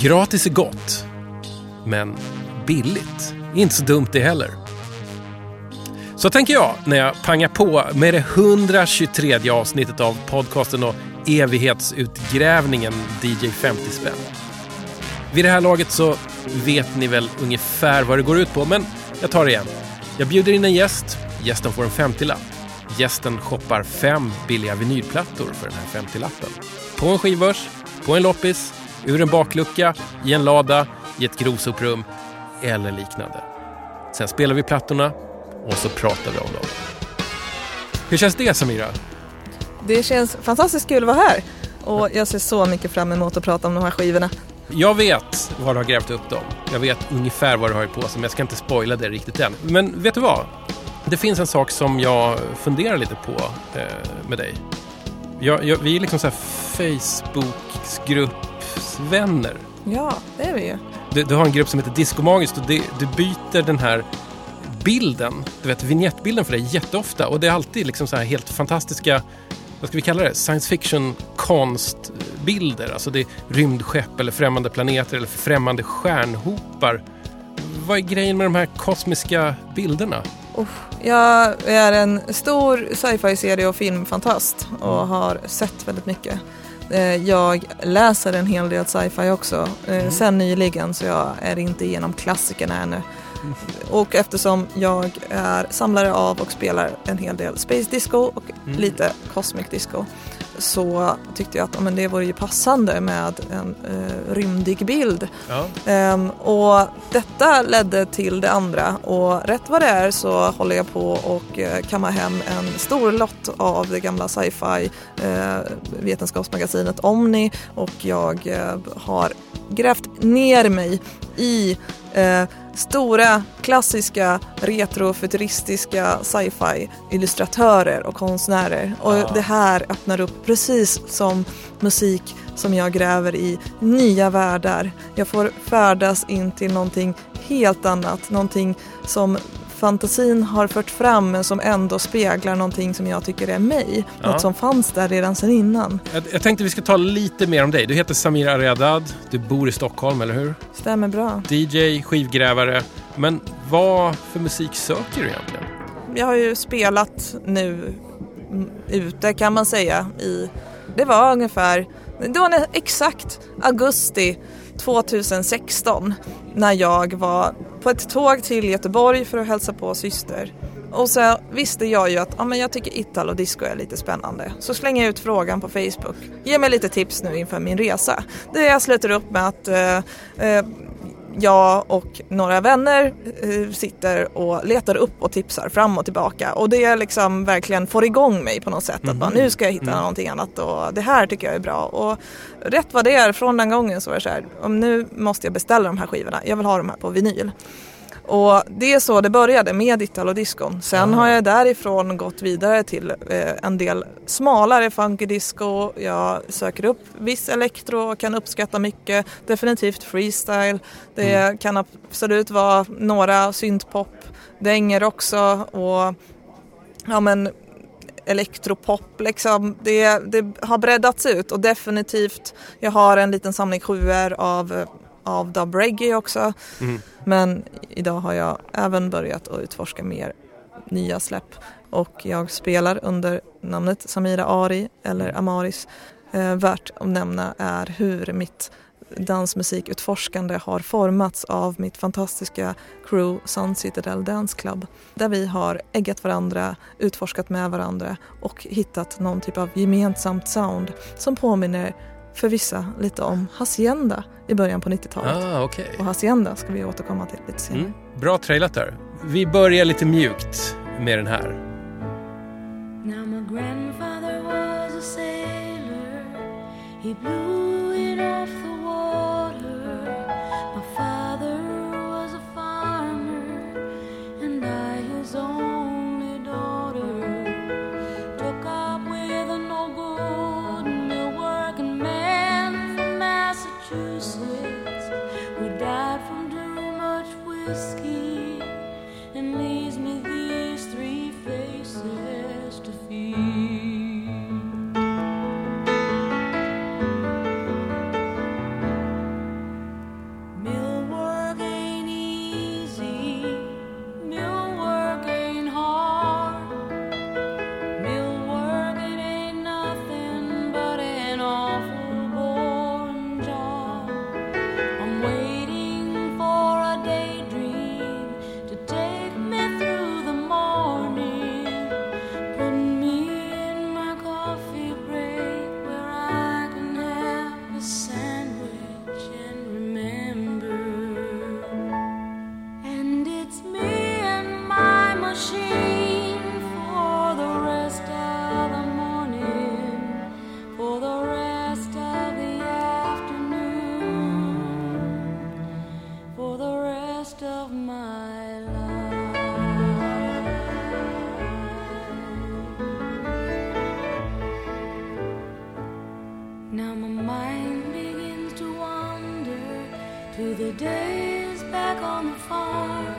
Gratis är gott, men billigt är inte så dumt det heller. Så tänker jag när jag pangar på med det 123 avsnittet av podcasten och evighetsutgrävningen DJ 50 spänn. Vid det här laget så vet ni väl ungefär vad det går ut på, men jag tar det igen. Jag bjuder in en gäst, gästen får en 50-lapp. Gästen shoppar fem billiga vinylplattor för den här 50-lappen. På en skivbörs, på en loppis, ur en baklucka, i en lada, i ett grovsoprum eller liknande. Sen spelar vi plattorna och så pratar vi om dem. Hur känns det Samira? Det känns fantastiskt kul att vara här och jag ser så mycket fram emot att prata om de här skivorna. Jag vet var du har grävt upp dem. Jag vet ungefär vad du har i påsen, men jag ska inte spoila det riktigt än. Men vet du vad? Det finns en sak som jag funderar lite på eh, med dig. Jag, jag, vi är liksom så här Facebookgruppsvänner. Ja, det är vi ju. Du, du, har en grupp som heter Discomagiskt och det, du byter den här bilden, du vet vignettbilden för dig jätteofta och det är alltid liksom så här helt fantastiska vad ska vi kalla det, science fiction konstbilder. Alltså det är rymdskepp eller främmande planeter eller främmande stjärnhopar. Vad är grejen med de här kosmiska bilderna? Oh, jag är en stor sci-fi-serie och filmfantast och mm. har sett väldigt mycket. Eh, jag läser en hel del sci-fi också, eh, mm. sen nyligen så jag är inte igenom klassikerna ännu. Och eftersom jag är samlare av och spelar en hel del Space Disco och mm. lite Cosmic Disco så tyckte jag att men det vore ju passande med en uh, rymdig bild. Ja. Um, och detta ledde till det andra och rätt vad det är så håller jag på och uh, kammar hem en stor lott av det gamla sci-fi uh, vetenskapsmagasinet Omni och jag uh, har grävt ner mig i stora, klassiska, retrofuturistiska sci-fi illustratörer och konstnärer. Och ja. det här öppnar upp precis som musik som jag gräver i nya världar. Jag får färdas in till någonting helt annat, någonting som fantasin har fört fram men som ändå speglar någonting som jag tycker är mig. Ja. Något som fanns där redan sedan innan. Jag, jag tänkte vi ska ta lite mer om dig. Du heter Samir Ariadad, du bor i Stockholm, eller hur? Stämmer bra. DJ, skivgrävare. Men vad för musik söker du egentligen? Jag har ju spelat nu ute kan man säga. I, det var ungefär, det var exakt augusti 2016 när jag var på ett tåg till Göteborg för att hälsa på syster. Och så visste jag ju att ja, men jag tycker Italo disco är lite spännande. Så slänger jag ut frågan på Facebook. Ge mig lite tips nu inför min resa. Det jag slutar upp med att eh, eh, jag och några vänner eh, sitter och letar upp och tipsar fram och tillbaka och det liksom verkligen får igång mig på något sätt. Mm. Att bara, nu ska jag hitta mm. någonting annat och det här tycker jag är bra. Och rätt vad det är från den gången så var det så här, nu måste jag beställa de här skivorna, jag vill ha de här på vinyl. Och det är så det började med Italo Disco. Sen har jag därifrån gått vidare till eh, en del smalare funky disco. Jag söker upp viss elektro och kan uppskatta mycket. Definitivt freestyle. Det mm. kan absolut vara några syntpop dänger också och ja men elektropop liksom. Det, det har breddats ut och definitivt jag har en liten samling sjuor av av dub reggae också. Mm. Men idag har jag även börjat att utforska mer nya släpp och jag spelar under namnet Samira Ari eller Amaris. Eh, värt att nämna är hur mitt dansmusikutforskande har formats av mitt fantastiska crew Sun Citadel Dance Club där vi har äggat varandra, utforskat med varandra och hittat någon typ av gemensamt sound som påminner för vissa lite om Hacienda i början på 90-talet. Ah, okay. Och Hacienda ska vi återkomma till lite senare. Mm. Bra trailat där. Vi börjar lite mjukt med den här. Now my grandfather was a sailor He blew days back on the farm.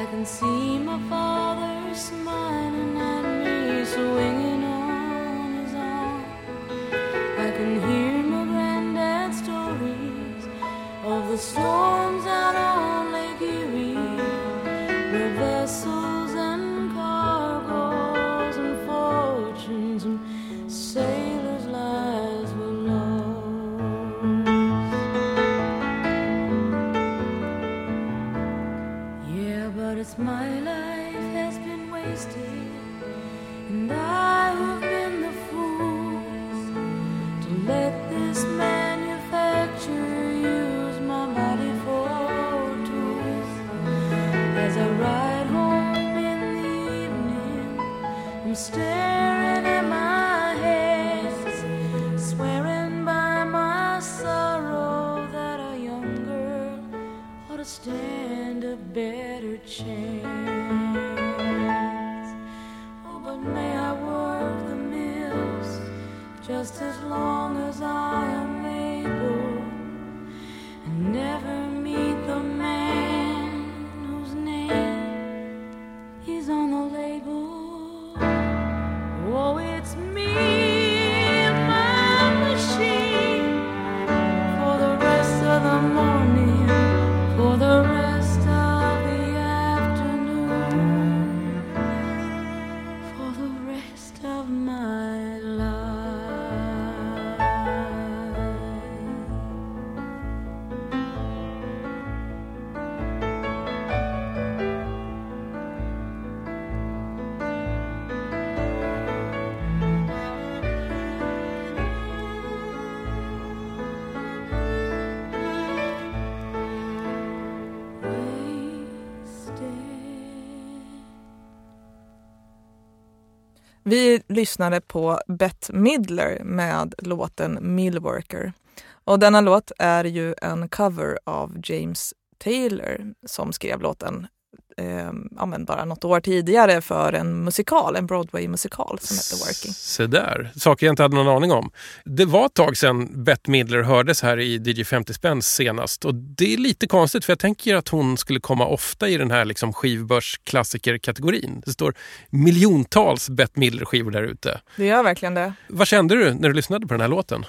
I can see my father smiling at me, swinging on his arm. I can hear my granddad's stories of the storms out Vi lyssnade på Bette Midler med låten Millworker. Och denna låt är ju en cover av James Taylor som skrev låten eh, ja, men bara något år tidigare för en musikal, en Broadway-musikal som hette Working. Se där, saker jag inte hade någon aning om. Det var ett tag sedan Bette Midler hördes här i DJ 50 spänn senast och det är lite konstigt för jag tänker att hon skulle komma ofta i den här liksom skivbörsklassiker-kategorin. Det står miljontals Bette Midler-skivor där ute. Det gör verkligen det. Vad kände du när du lyssnade på den här låten?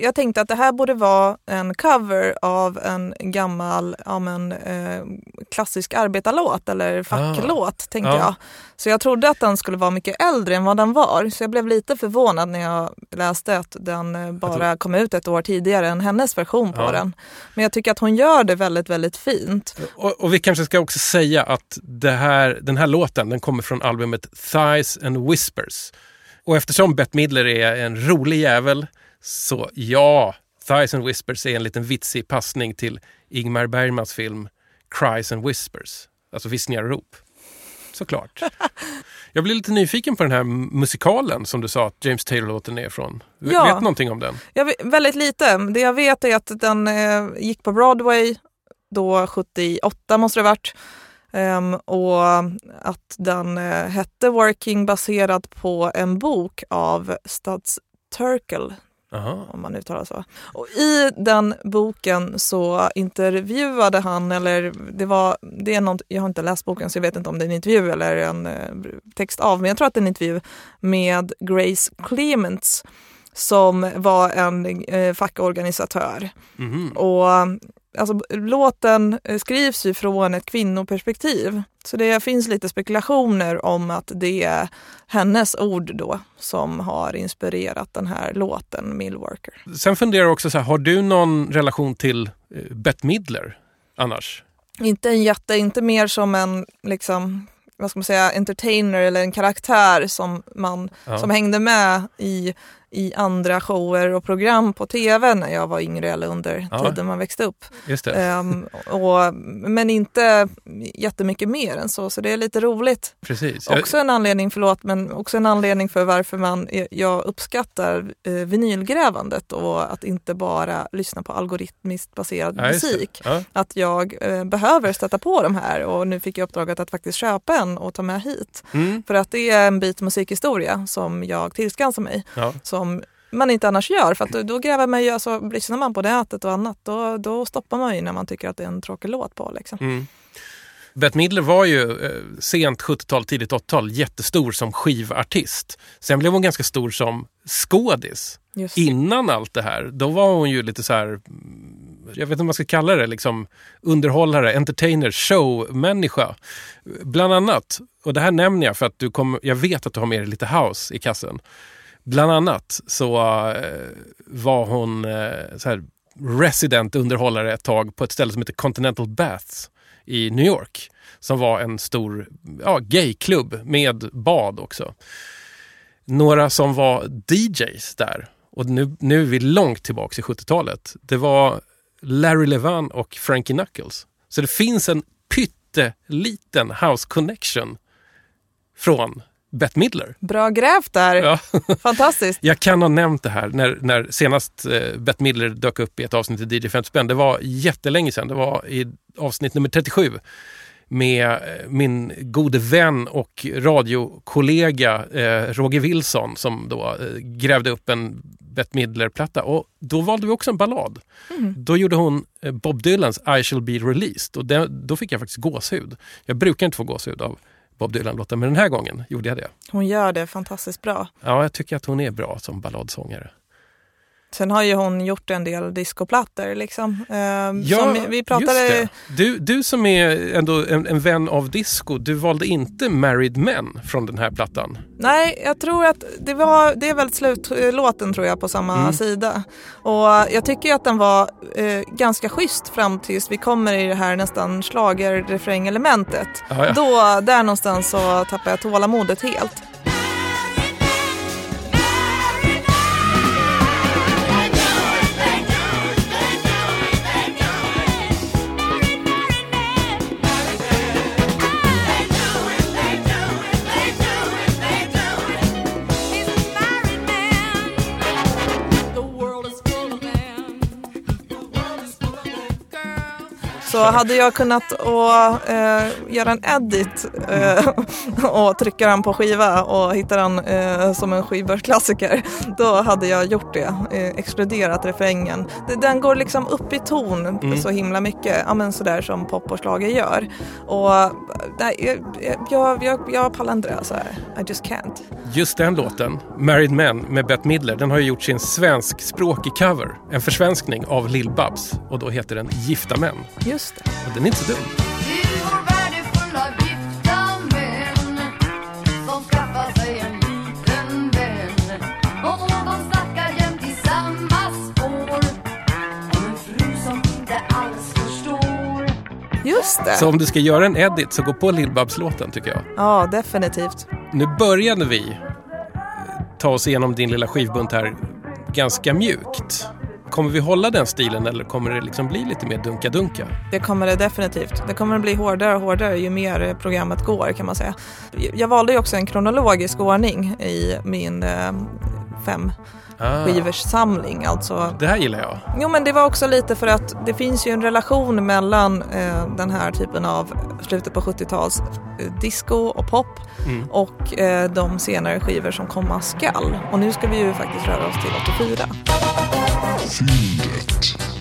Jag tänkte att det här borde vara en cover av en gammal ja, men, eh, klassisk arbetarlåt eller facklåt, tänkte Ja. jag. Så jag trodde att den skulle vara mycket äldre än vad den var. Så jag blev lite förvånad när jag läste att den eh, bara kom ut ett år tidigare än hennes version på Ja. den. Men jag tycker att hon gör det väldigt, väldigt fint. Och, och vi kanske ska också säga att här, den här låten den kommer från albumet Thighs and Whispers. Och eftersom Bette Midler är en rolig jävel så ja, Thighs and Whispers är en liten vitsig passning till Ingmar Bergmans film Cries and Whispers. Alltså viskningar och rop. Såklart. Jag blir lite nyfiken på den här musikalen som du sa att James Taylor-låten är från. V- Ja. Vet du någonting om den? Jag vet, väldigt lite. Det jag vet är att den eh, gick på Broadway då 78 måste det ha varit. Ehm, och att den eh, hette Working baserad på en bok av Studs Terkel, Aha. om man uttalar så. Och I den boken så intervjuade han, eller det var, det är något, jag har inte läst boken så jag vet inte om det är en intervju eller en eh, text av, men jag tror att det är en intervju med Grace Clements som var en eh, fackorganisatör. Mhm. Och alltså, låten eh, skrivs ju från ett kvinnoperspektiv. Så det finns lite spekulationer om att det är hennes ord då som har inspirerat den här låten Millworker. Sen funderar jag också så här, har du någon relation till eh, Bette Midler annars? Inte en jätte, inte mer som en liksom vad ska man säga, entertainer eller en karaktär som, man, Ja. som hängde med i, i andra shower och program på tv när jag var yngre eller under Ja. tiden man växte upp. Just det. Ehm, och, men inte jättemycket mer än så, så det är lite roligt. Precis. Också en anledning, förlåt, men också en anledning för varför man, jag uppskattar eh, vinylgrävandet och att inte bara lyssna på algoritmiskt baserad Ja, musik. Ja. Att jag eh, behöver stöta på de här och nu fick jag uppdraget att faktiskt köpa en och ta med hit. Mm. För att det är en bit musikhistoria som jag tillskansar mig Ja. som man inte annars gör. För då, då gräver man ju, alltså, lyssnar man på nätet och annat då, då stoppar man ju när man tycker att det är en tråkig låt på. Liksom. Mm. Bette Midler var ju eh, sent 70-tal, tidigt 80-tal jättestor som skivartist. Sen blev hon ganska stor som skådis. Just. Innan allt det här, då var hon ju lite så här, jag vet inte vad man ska kalla det, liksom underhållare, entertainer, showmänniska. Bland annat, och det här nämner jag för att du kommer, jag vet att du har med dig lite house i kassen. Bland annat så eh, var hon eh, så här resident underhållare ett tag på ett ställe som heter Continental Baths i New York. Som var en stor ja, gayklubb med bad också. Några som var DJs där, och nu, nu är vi långt tillbaka i 70-talet. Det var Larry Levan och Frankie Knuckles. Så det finns en pytteliten house connection från Bette Midler. Bra grävt där, Ja. fantastiskt. Jag kan ha nämnt det här när, när senast eh, Bette Midler dök upp i ett avsnitt i DJ 50 spänn. Det var jättelänge sedan. Det var i avsnitt nummer 37 med eh, min gode vän och radiokollega eh, Roger Wilson som då eh, grävde upp en Bette Midler-platta. Och då valde vi också en ballad. Då gjorde hon eh, Bob Dylans I shall be released och det, då fick jag faktiskt gåshud. Jag brukar inte få gåshud av Bob Dylan-låtar men den här gången gjorde jag det. Hon gör det fantastiskt bra. Ja, jag tycker att hon är bra som balladsångare. Sen har ju hon gjort en del discoplattor. Liksom. Ehm, Ja, som vi pratade... Du, du som är ändå en, en vän av disco, du valde inte Married Men från den här plattan. Nej, jag tror att det, var, det är väl slutlåten tror jag på samma Mm. sida. Och jag tycker att den var eh, ganska schysst fram tills vi kommer i det här nästan schlager-refrängelementet. Ja, ja. Då, där någonstans så tappar jag tålamodet helt. Så hade jag kunnat och, eh, göra en edit eh, och trycka den på skiva och hitta den eh, som en skivbörsklassiker, då hade jag gjort det. Eh, exkluderat refrängen. Den går liksom upp i ton Mm. så himla mycket, ja, men sådär som pop och schlager gör. Och nej, jag, jag, jag, jag pallar inte det, alltså. I just can't. Just den låten, Married Men med Bette Midler, den har ju gjort sin svenskspråkig cover. En försvenskning av Lill-Babs och då heter den Gifta Män. Just det. Och den är inte så dum. Just det. Så om du ska göra en edit så gå på Lill-Babs-låten tycker jag. Ja, definitivt. Nu började vi ta oss igenom din lilla skivbunt här ganska mjukt. Kommer vi hålla den stilen eller kommer det liksom bli lite mer dunka-dunka? Det kommer det definitivt. Det kommer att bli hårdare och hårdare ju mer programmet går kan man säga. Jag valde ju också en kronologisk ordning i min eh, fem Ah, skivers samling. Alltså, det här gillar jag. jo men det var också lite för att det finns ju en relation mellan eh, den här typen av slutet på 70-tals eh, disco och pop Mm. och eh, de senare skivor som komma skall. Och nu ska vi ju faktiskt röra oss till 84. Fiend it.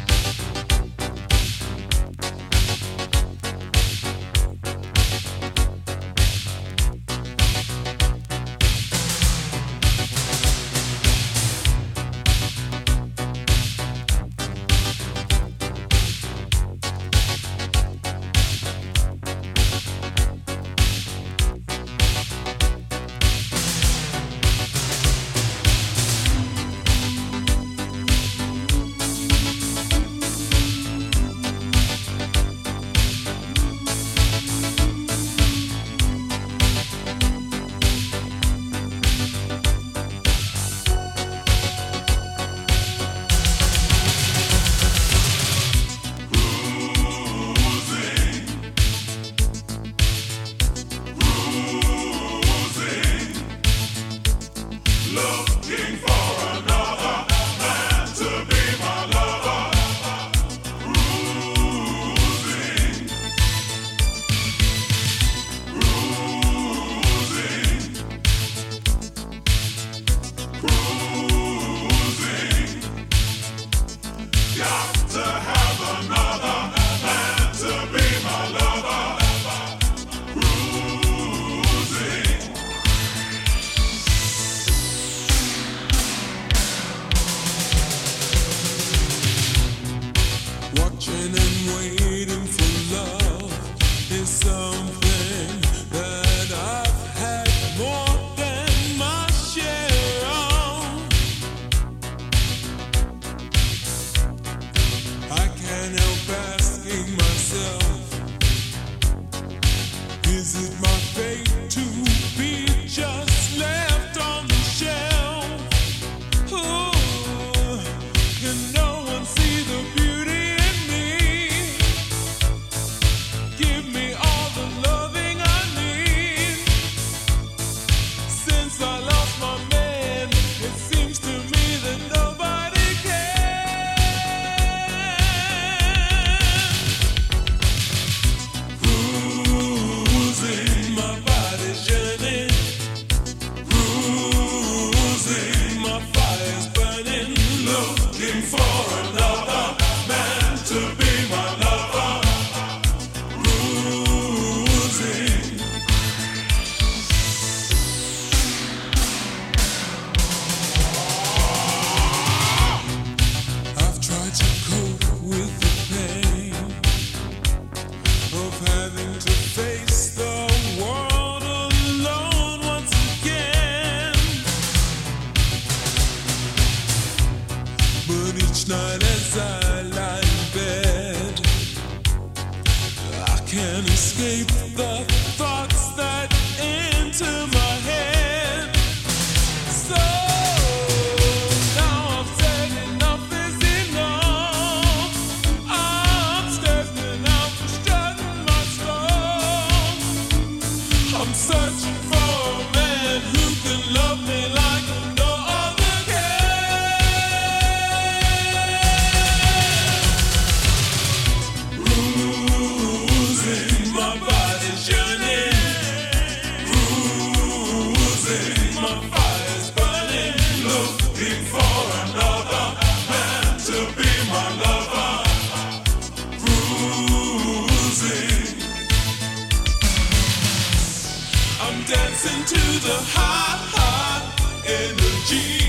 The high, high energy.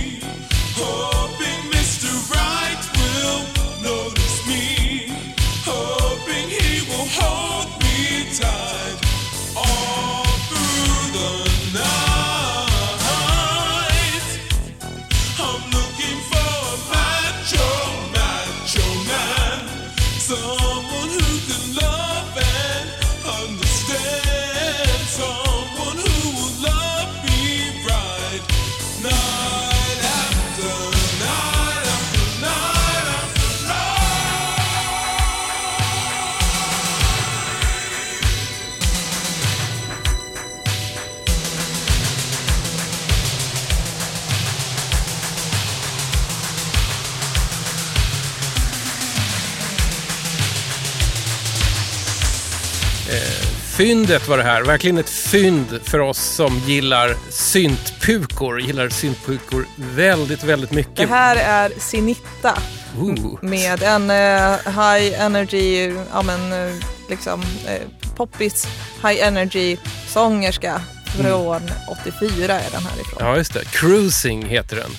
Fyndet var det här. Verkligen ett fynd för oss som gillar syntpukor. Gillar syntpukor väldigt, väldigt mycket. Det här är Sinitta Ooh. med en eh, high energy, ja men eh, liksom eh, poppis high energy sångerska från 84 är den härifrån. Ja, just det. Cruising heter den.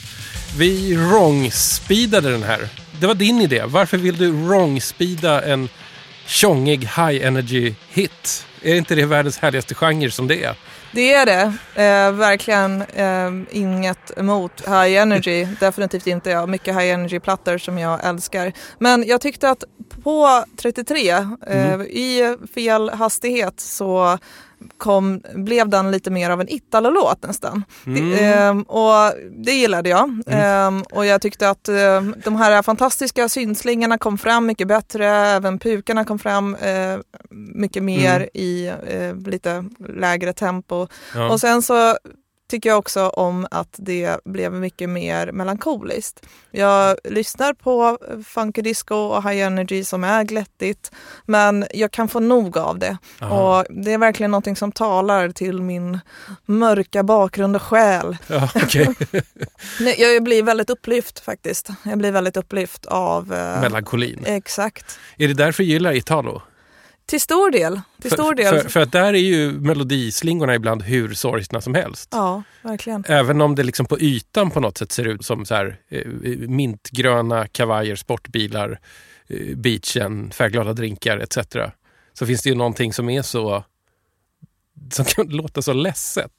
Vi wrong-speedade den här. Det var din idé. Varför vill du wrong-speeda en tjongig high energy hit? Är inte det världens härligaste genre som det är? Det är det. Eh, verkligen eh, inget emot high energy. Definitivt inte. Jag mycket high energy-plattor som jag älskar. Men jag tyckte att på 33, eh, i fel hastighet, så kom, blev den lite mer av en Italo-låt nästan. Det, ehm, och det gillade jag. Ehm, och jag tyckte att eh, de här fantastiska synslingorna kom fram mycket bättre. Även pukarna kom fram eh, mycket mer i eh, lite lägre tempo. Ja. Och sen så tycker jag också om att det blev mycket mer melankoliskt. Jag lyssnar på funky disco och high energy som är glättigt men jag kan få nog av det. Aha. Och det är verkligen någonting som talar till min mörka bakgrund och själ. Ja. Nej, Jag blir väldigt upplyft faktiskt. Jag blir väldigt upplyft av... eh, Melankolin. Exakt. Är det därför du gillar Italo? Till stor del. Till stor del. För, för att där är ju melodislingorna ibland hur sorgsna som helst. Ja, verkligen. Även om det liksom på ytan på något sätt ser ut som så här, eh, mintgröna kavajer, sportbilar, eh, beachen, färgglada drinkar etc. Så finns det ju någonting som är så som kan låta så ledset.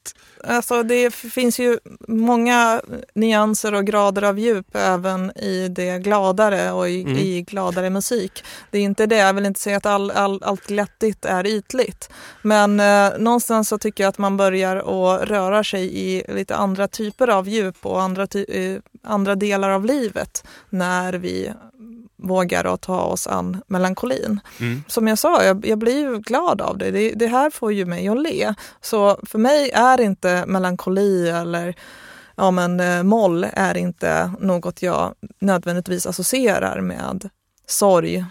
Alltså det finns ju många nyanser och grader av djup även i det gladare och i, Mm. i gladare musik. Det är inte det, jag vill inte säga att all, all, allt glättigt är ytligt. Men eh, någonstans så tycker jag att man börjar att röra sig i lite andra typer av djup och andra, ty, eh, andra delar av livet när vi vågar att ta oss an melankolin. Mm. Som jag sa, jag, jag blir ju glad av det. det. Det här får ju mig att le. Så för mig är inte melankoli eller ja, men, eh, moll är inte något jag nödvändigtvis associerar med sorg.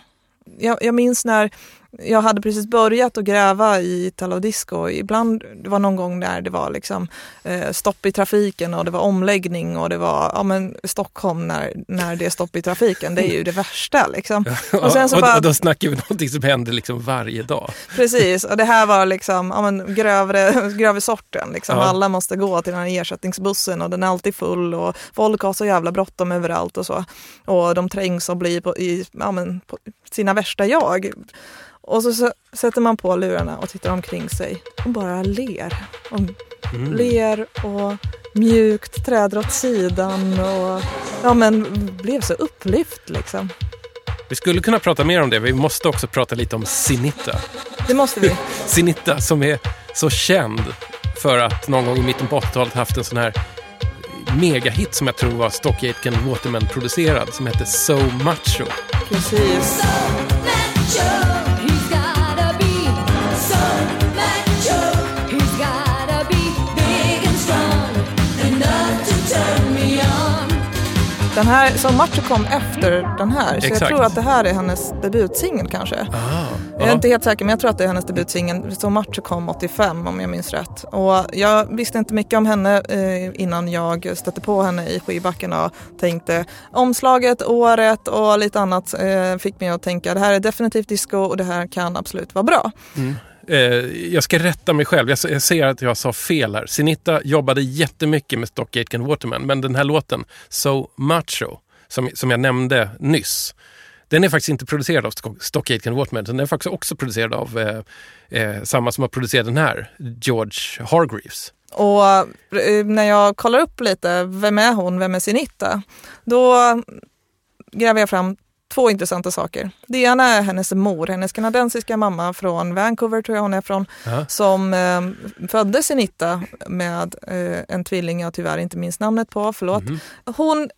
Jag, jag minns när jag hade precis börjat att gräva i Italo Disco. Ibland, det var någon gång när det var liksom, eh, stopp i trafiken och det var omläggning och det var ja, men Stockholm när, när det är stopp i trafiken. Det är ju det värsta. Liksom. Och sen så och, bara- och då snackar vi någonting som händer liksom varje dag. Precis, och det här var liksom ja, men grövre, grövre sorten. Liksom. Ja. Alla måste gå till den här ersättningsbussen och den är alltid full och folk har så jävla bråttom överallt och så. Och de trängs och blir på, i ja, men, på sina värsta jag. Och så, så sätter man på lurarna och tittar omkring sig och bara ler. Och Mm. ler och mjukt träder åt sidan och ja, men, blev så upplyft liksom. Vi skulle kunna prata mer om det, vi måste också prata lite om Sinitta. Det måste vi. Sinitta som är så känd för att någon gång i mitten på 80-talet haft en sån här megahit som jag tror var Stock Aitken Waterman producerad som hette So Macho. Precis. He's Den här, som Macho kom efter den här, så Exakt. jag tror att det här är hennes debutsingel kanske. Ah, Jag är inte helt säker, men jag tror att det är hennes debutsingel. Så Macho kom 85 om jag minns rätt. Och jag visste inte mycket om henne eh, innan jag stötte på henne i skivbacken och tänkte omslaget, året och lite annat eh, fick mig att tänka det här är definitivt disco och det här kan absolut vara bra. Eh, jag ska rätta mig själv. Jag, jag ser att jag sa fel här. Sinitta jobbade jättemycket med Stock Aitken Waterman, men den här låten, So Macho, som, som jag nämnde nyss, den är faktiskt inte producerad av Stock- Aitken Waterman, den är faktiskt också producerad av eh, eh, samma som har producerat den här, George Hargreaves. Och eh, när jag kollar upp lite, vem är hon, vem är Sinitta? Då gräver jag fram två intressanta saker. Det ena är hennes mor, hennes kanadensiska mamma från Vancouver tror jag hon är från, Ja. som eh, födde Sinitta med eh, en tvilling jag tyvärr inte minns namnet på, förlåt. Mhm. Hon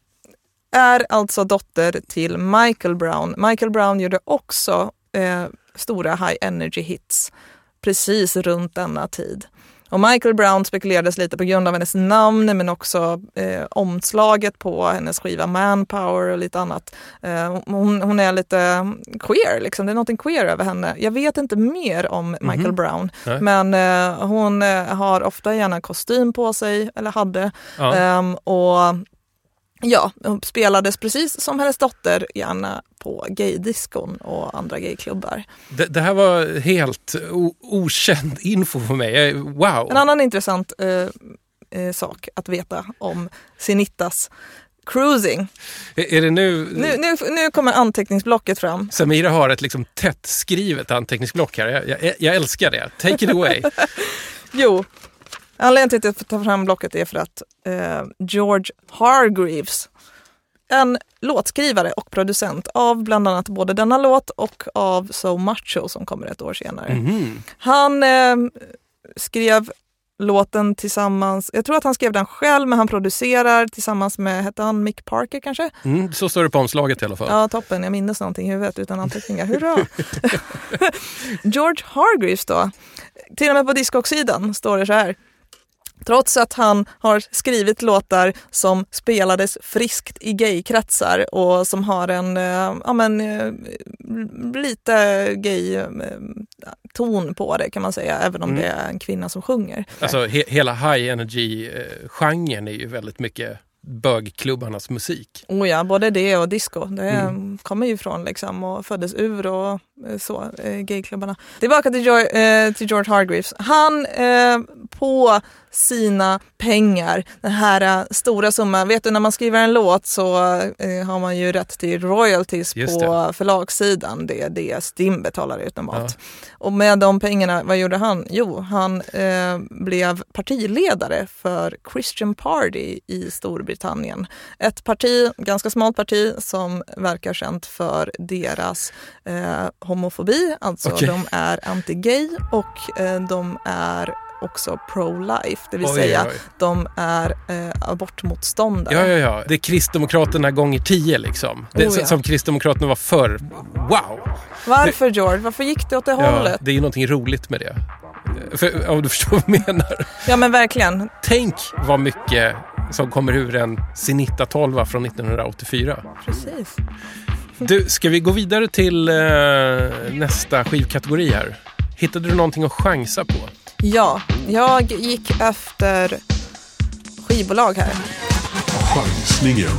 är alltså dotter till Michael Brown. Michael Brown gjorde också eh, stora high energy hits precis runt denna tid. Och Michael Brown spekulerades lite på grund av hennes namn men också eh, omslaget på hennes skiva Manpower och lite annat. Eh, hon, hon är lite queer, liksom. det är något queer över henne. Jag vet inte mer om Michael Brown Nej. men eh, hon eh, har ofta gärna kostym på sig, eller hade. Ja. Ehm, och ja, hon spelades precis som hennes dotter gärna på gaydiskon och andra gayklubbar. Det, det här var helt okänd info för mig. Wow! En annan intressant eh, eh, sak att veta om Sinittas cruising. Är, är det nu... Nu, nu, nu kommer anteckningsblocket fram. Samira har ett liksom tätt skrivet anteckningsblock här. Jag, jag, jag älskar det. Take it away. Jo, anledningen till att jag tar fram blocket är för att eh, George Hargreaves, en låtskrivare och producent av bland annat både denna låt och av So Macho som kommer ett år senare. Mhm. Han eh, skrev låten tillsammans, jag tror att han skrev den själv men han producerar tillsammans med, hette han Mick Parker kanske? Mm, så står det på omslaget i alla fall. Ja, toppen. Jag minns någonting i huvudet utan anteckningar. Hurra! George Hargreaves då. Till och med på Discog-sidan står det så här. Trots att han har skrivit låtar som spelades friskt i gaykretsar och som har en eh, ja, men, eh, lite gay-ton på det kan man säga, även om Mm. det är en kvinna som sjunger. Alltså he, hela high energy-genren är ju väldigt mycket bögklubbarnas musik. Oh ja, både det och disco. Det Mm. kommer ju från liksom och föddes ur och eh, så, eh, gayklubbarna. Tillbaka till, George, eh, till George Hargreaves. Han, eh, på sina pengar. Den här eh, stora summan. Vet du när man skriver en låt så eh, har man ju rätt till royalties på förlagssidan. Det är det STIM betalar ut normalt. Och med de pengarna, vad gjorde han? Jo, han eh, blev partiledare för Christian Party i Storbritannien. Ett parti, ganska smalt parti som verkar känt för deras eh, homofobi. Alltså Okej. de är anti-gay och eh, de är också pro-life, det vill Oj, säga oj. de är eh, abortmotståndare. Ja, ja, ja. Det är Kristdemokraterna gånger tio liksom. Det, Oh, ja. Som Kristdemokraterna var förr. Wow! Varför George? Varför gick det åt det Ja, hållet? det är ju någonting roligt med det. För, om du förstår vad jag menar. Ja men verkligen. Tänk vad mycket som kommer ur en Zenita 12 från 1984. Precis. Du, ska vi gå vidare till eh, nästa skivkategori här? Hittade du någonting att chansa på? Ja, jag gick efter skivbolag här. Chansningen.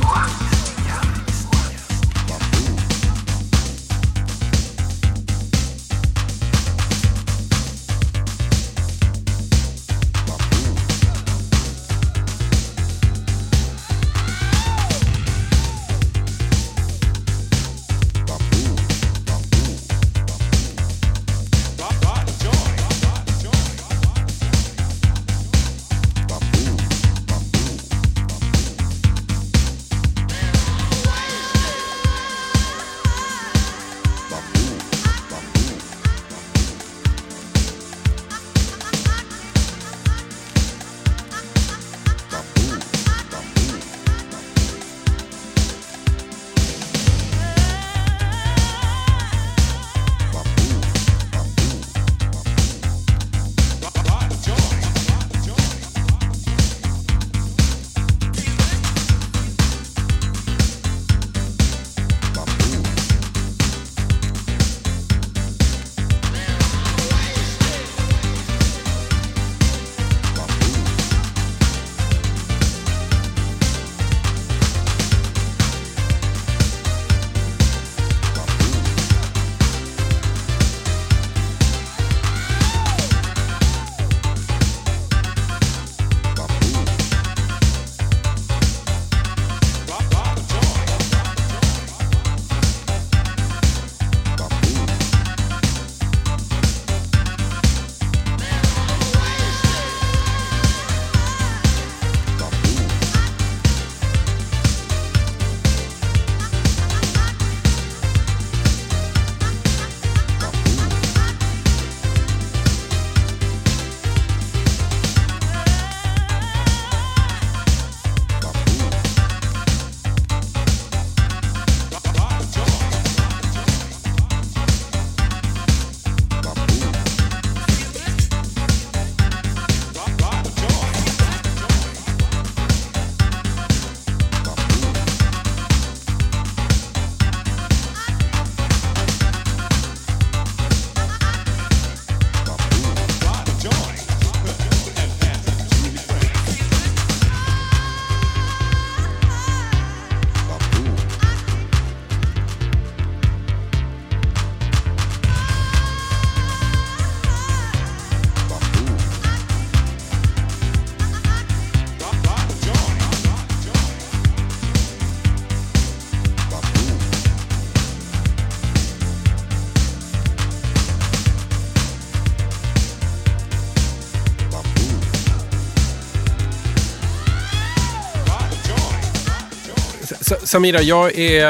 Samira, jag är,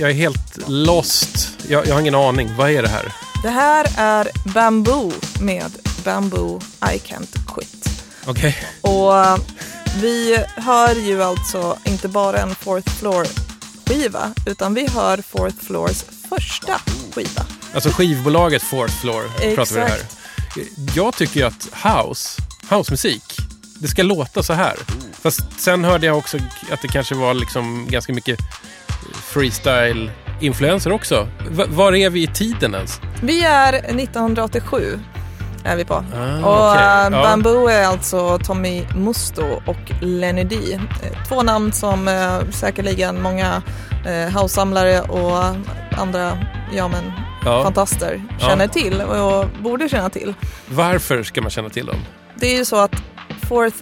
jag är helt lost. Jag, jag har ingen aning. Vad är det här? Det här är Bamboo med Bamboo I Can't Quit. Okej. Och eh, vi hör ju alltså inte bara en Fourth Floor skiva utan vi hör Fourth Floors första skiva. Alltså skivbolaget Fourth Floor pratar vi här. Jag tycker ju att house, housemusik, det ska låta så här. Fast sen hörde jag också att det kanske var liksom ganska mycket freestyle-influenser också. V- var är vi i tiden ens? Vi är 1987 är vi på. Ah, och okej. eh, Ja. Bamboo är alltså Tommy Musto och Lenny D. Eh, Två namn som eh, säkerligen många eh, housesamlare och andra ja, men, Ja. fantaster Ja. känner till och borde känna till. Varför ska man känna till dem? Det är ju så att Fourth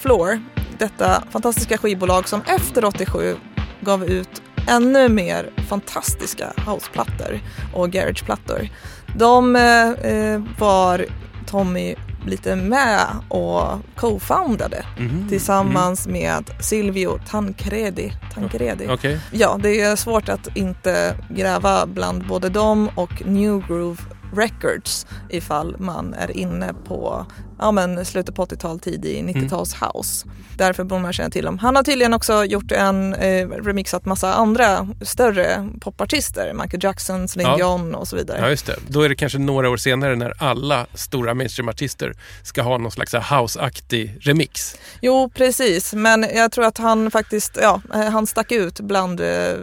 Floor, detta fantastiska skivbolag som efter 87 gav ut ännu mer fantastiska houseplattor och garageplattor. De eh, eh, var Tommy lite med och co-foundade Mhm. tillsammans med Silvio Tancredi. Tancredi. Okej. Ja, det är svårt att inte gräva bland både dem och New Groove Records ifall man är inne på ja, men slutet på 80-tal, tidig 90-tals house. Därför borde man känna till dem. Han har tydligen också gjort en, eh, remixat massa andra större popartister. Michael Jackson, Celine Ja. Dion och så vidare. Ja, just det. Då är det kanske några år senare när alla stora mainstream-artister ska ha någon slags house-aktig remix. Jo, precis. Men jag tror att han faktiskt, ja, eh, han stack ut bland eh,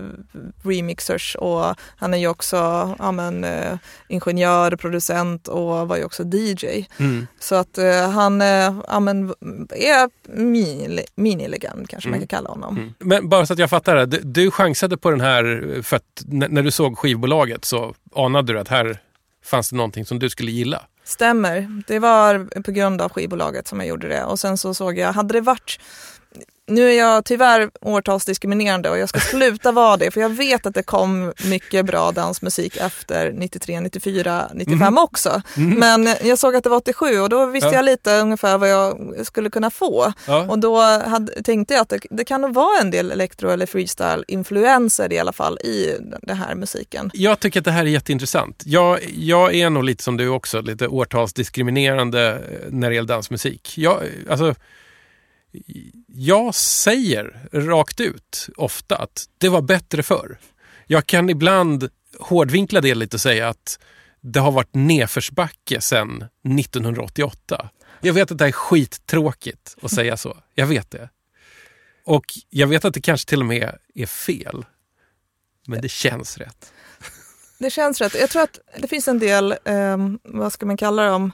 remixers och han är ju också ja, men, eh, ingenjör, producent och var ju också DJ. Mm. Så att eh, han eh, ja, men, är mini, minilegend kanske man Mm. kan kalla honom. Mm. Men bara så att jag fattar det. Du, du chansade på den här för att när du såg skivbolaget så anade du att här fanns det någonting som du skulle gilla. Stämmer. Det var på grund av skivbolaget som jag gjorde det. Och sen så såg jag, hade det varit nu är jag tyvärr årtalsdiskriminerande och jag ska sluta vara det för jag vet att det kom mycket bra dansmusik efter 93, 94, 95 också. Men jag såg att det var 87 och då visste Ja. jag lite ungefär vad jag skulle kunna få. Ja. Och då hade, tänkte jag att det, det kan nog vara en del elektro eller freestyle-influenser i alla fall i den här musiken. Jag tycker att det här är jätteintressant. Jag, jag är nog lite som du också, lite årtalsdiskriminerande eh, när det gäller dansmusik. Jag, alltså, jag säger rakt ut ofta att det var bättre förr. Jag kan ibland hårdvinkla det lite och säga att det har varit nedförsbacke sedan 1988. Jag vet att det är skittråkigt att säga så. Jag vet det. Och jag vet att det kanske till och med är fel. Men det känns rätt. Det känns rätt. Jag tror att det finns en del, eh, vad ska man kalla dem,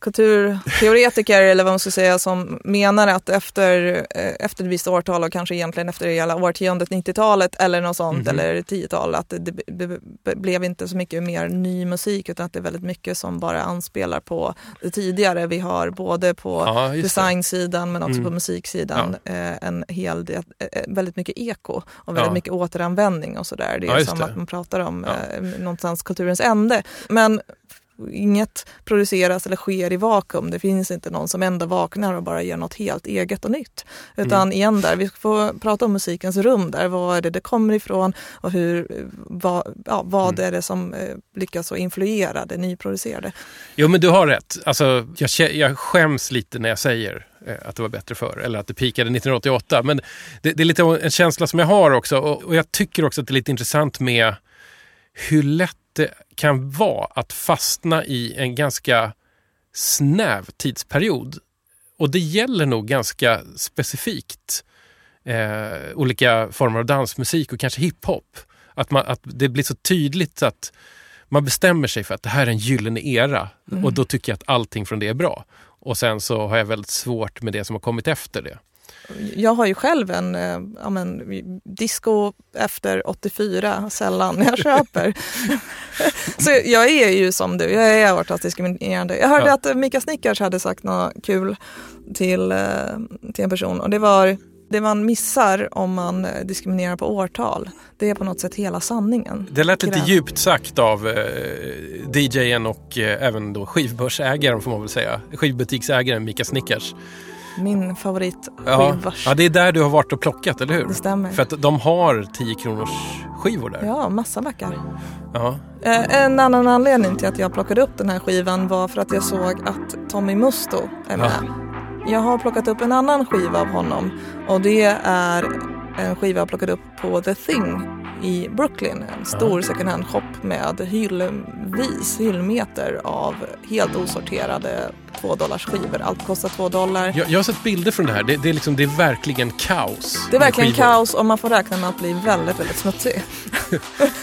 kulturteoretiker eller vad man ska säga som menar att efter, eh, efter ett visst årtal och kanske egentligen efter hela årtiondet 90-talet eller något sånt Mhm. eller 10-tal att det, det, det, blev inte så mycket mer ny musik utan att det är väldigt mycket som bara anspelar på det tidigare vi har både på Ja, designsidan men också Mm. på musiksidan eh, en hel del, eh, väldigt mycket eko och väldigt Ja. mycket återanvändning och sådär. Det är Ja, som det. att man pratar om Ja. någonstans kulturens ände. Men inget produceras eller sker i vakuum. Det finns inte någon som ändå vaknar och bara gör något helt eget och nytt. Utan Mm. igen där, vi får prata om musikens rum där. Vad är det det kommer ifrån och hur, vad, ja, vad Mm. är det som eh, lyckas att influera det nyproducerade. Jo, men du har rätt. Alltså, jag, jag skäms lite när jag säger eh, att det var bättre förr, eller att det pikade 1988. Men det, det är lite en känsla som jag har också. Och, och jag tycker också att det är lite intressant med hur lätt det kan vara att fastna i en ganska snäv tidsperiod. Och det gäller nog ganska specifikt eh, olika former av dansmusik och kanske hiphop. Att, man, att det blir så tydligt att man bestämmer sig för att det här är en gyllene era och då tycker jag att allting från det är bra. Och sen så har jag väldigt svårt med det som har kommit efter det. Jag har ju själv en eh, ja, men, disco efter 84, sällan jag köper. Så jag är ju som du, jag är årtalsdiskriminerande. Jag hörde Ja. att Mika Snickars hade sagt något kul till, eh, till en person och det var det man missar om man eh, diskriminerar på årtal, det är på något sätt hela sanningen. Det lät lite djupt sagt av eh, DJen och eh, även då skivbörsägaren får man väl säga. Skivbutiksägaren Mika Snickars. Min favorit Ja, ja, det är där du har varit och plockat, eller hur? Det stämmer. För att de har 10 kronors skivor där. Ja, massa backar. Ja. Eh, En annan anledning till att jag plockade upp den här skivan var för att jag såg att Tommy Musto är med. Jag har plockat upp en annan skiva av honom och det är en skiva jag plockade upp på The Thing i Brooklyn. En stor second hand shop med hyllvis, hyllmeter av helt osorterade två dollars skivor. Allt kostar två dollar. Jag, jag har sett bilder från det här. Det, det, är, liksom, det är verkligen kaos. Det är verkligen kaos och man får räkna med att bli väldigt, väldigt smutsig.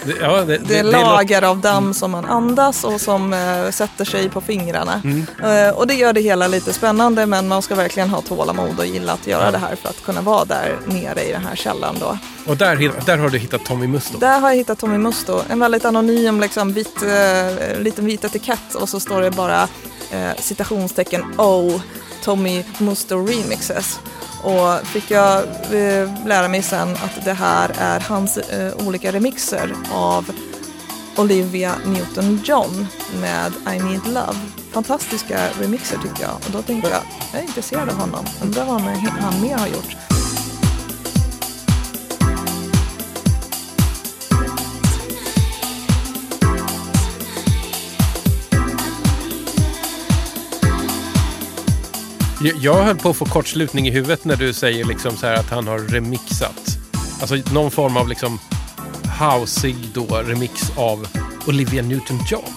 Det, ja, det, Det är lager av damm som man andas och som eh, sätter sig på fingrarna. Mm. Eh, och det gör det hela lite spännande men man ska verkligen ha tålamod och gilla att göra det här för att kunna vara där nere i den här källaren då. Och där, där har du hittat Tommy Musto. Där har jag hittat Tommy Musto, en väldigt anonym liksom, vit, eh, liten vit etikett och så står det bara eh, citationstecken O Tommy Musto remixes. Och fick jag eh, lära mig sen att det här är hans eh, olika remixer av Olivia Newton-John med I Need Love. Fantastiska remixer tycker jag. Och då tänkte jag, jag är intresserad av honom. Undrar vad han, han mer har gjort. Jag- höll på att få kortslutning i huvudet när du säger liksom så här att han har remixat. Alltså någon form av liksom houseig då remix av Olivia Newton-John.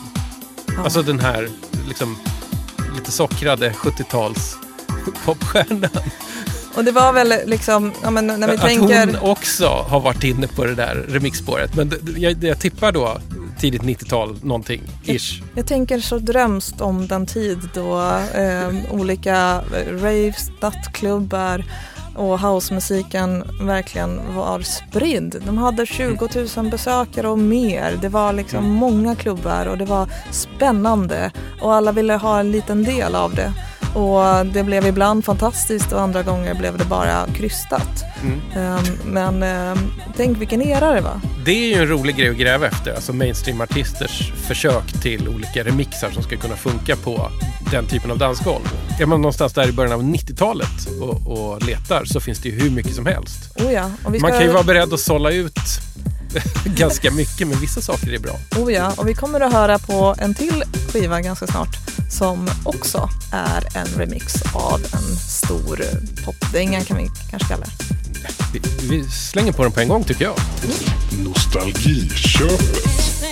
Ja. Alltså den här liksom lite sockrade 70-tals popstjärnan. Och det var väl liksom, ja, men när vi att tänker... hon också har varit inne på det där remixspåret. Men jag, jag tippar då tidigt 90-tal någonting, ish. Jag tänker så drömskt om den tid då eh, olika raves, nattklubbar och housemusiken verkligen var spridd. De hade 20 000 besökare och mer. Det var liksom Mm. många klubbar och det var spännande och alla ville ha en liten del av det. Och det blev ibland fantastiskt och andra gånger blev det bara krystat. Mm. Eh, men eh, tänk vilken era det var. Det är ju en rolig grej att gräva efter. Alltså mainstream-artisters försök till olika remixar som ska kunna funka på den typen av dansgolv. Är man någonstans där i början av 90-talet och, och letar så finns det ju hur mycket som helst. Oh ja, vi Man ska- kan ju vara beredd att sålla ut ganska mycket, men vissa saker är bra. Oh ja, och vi kommer att höra på en till skiva ganska snart som också är en remix av en stor popdänga kan vi kanske kalla det. Vi, vi slänger på den på en gång tycker jag. Nostalgiköpet.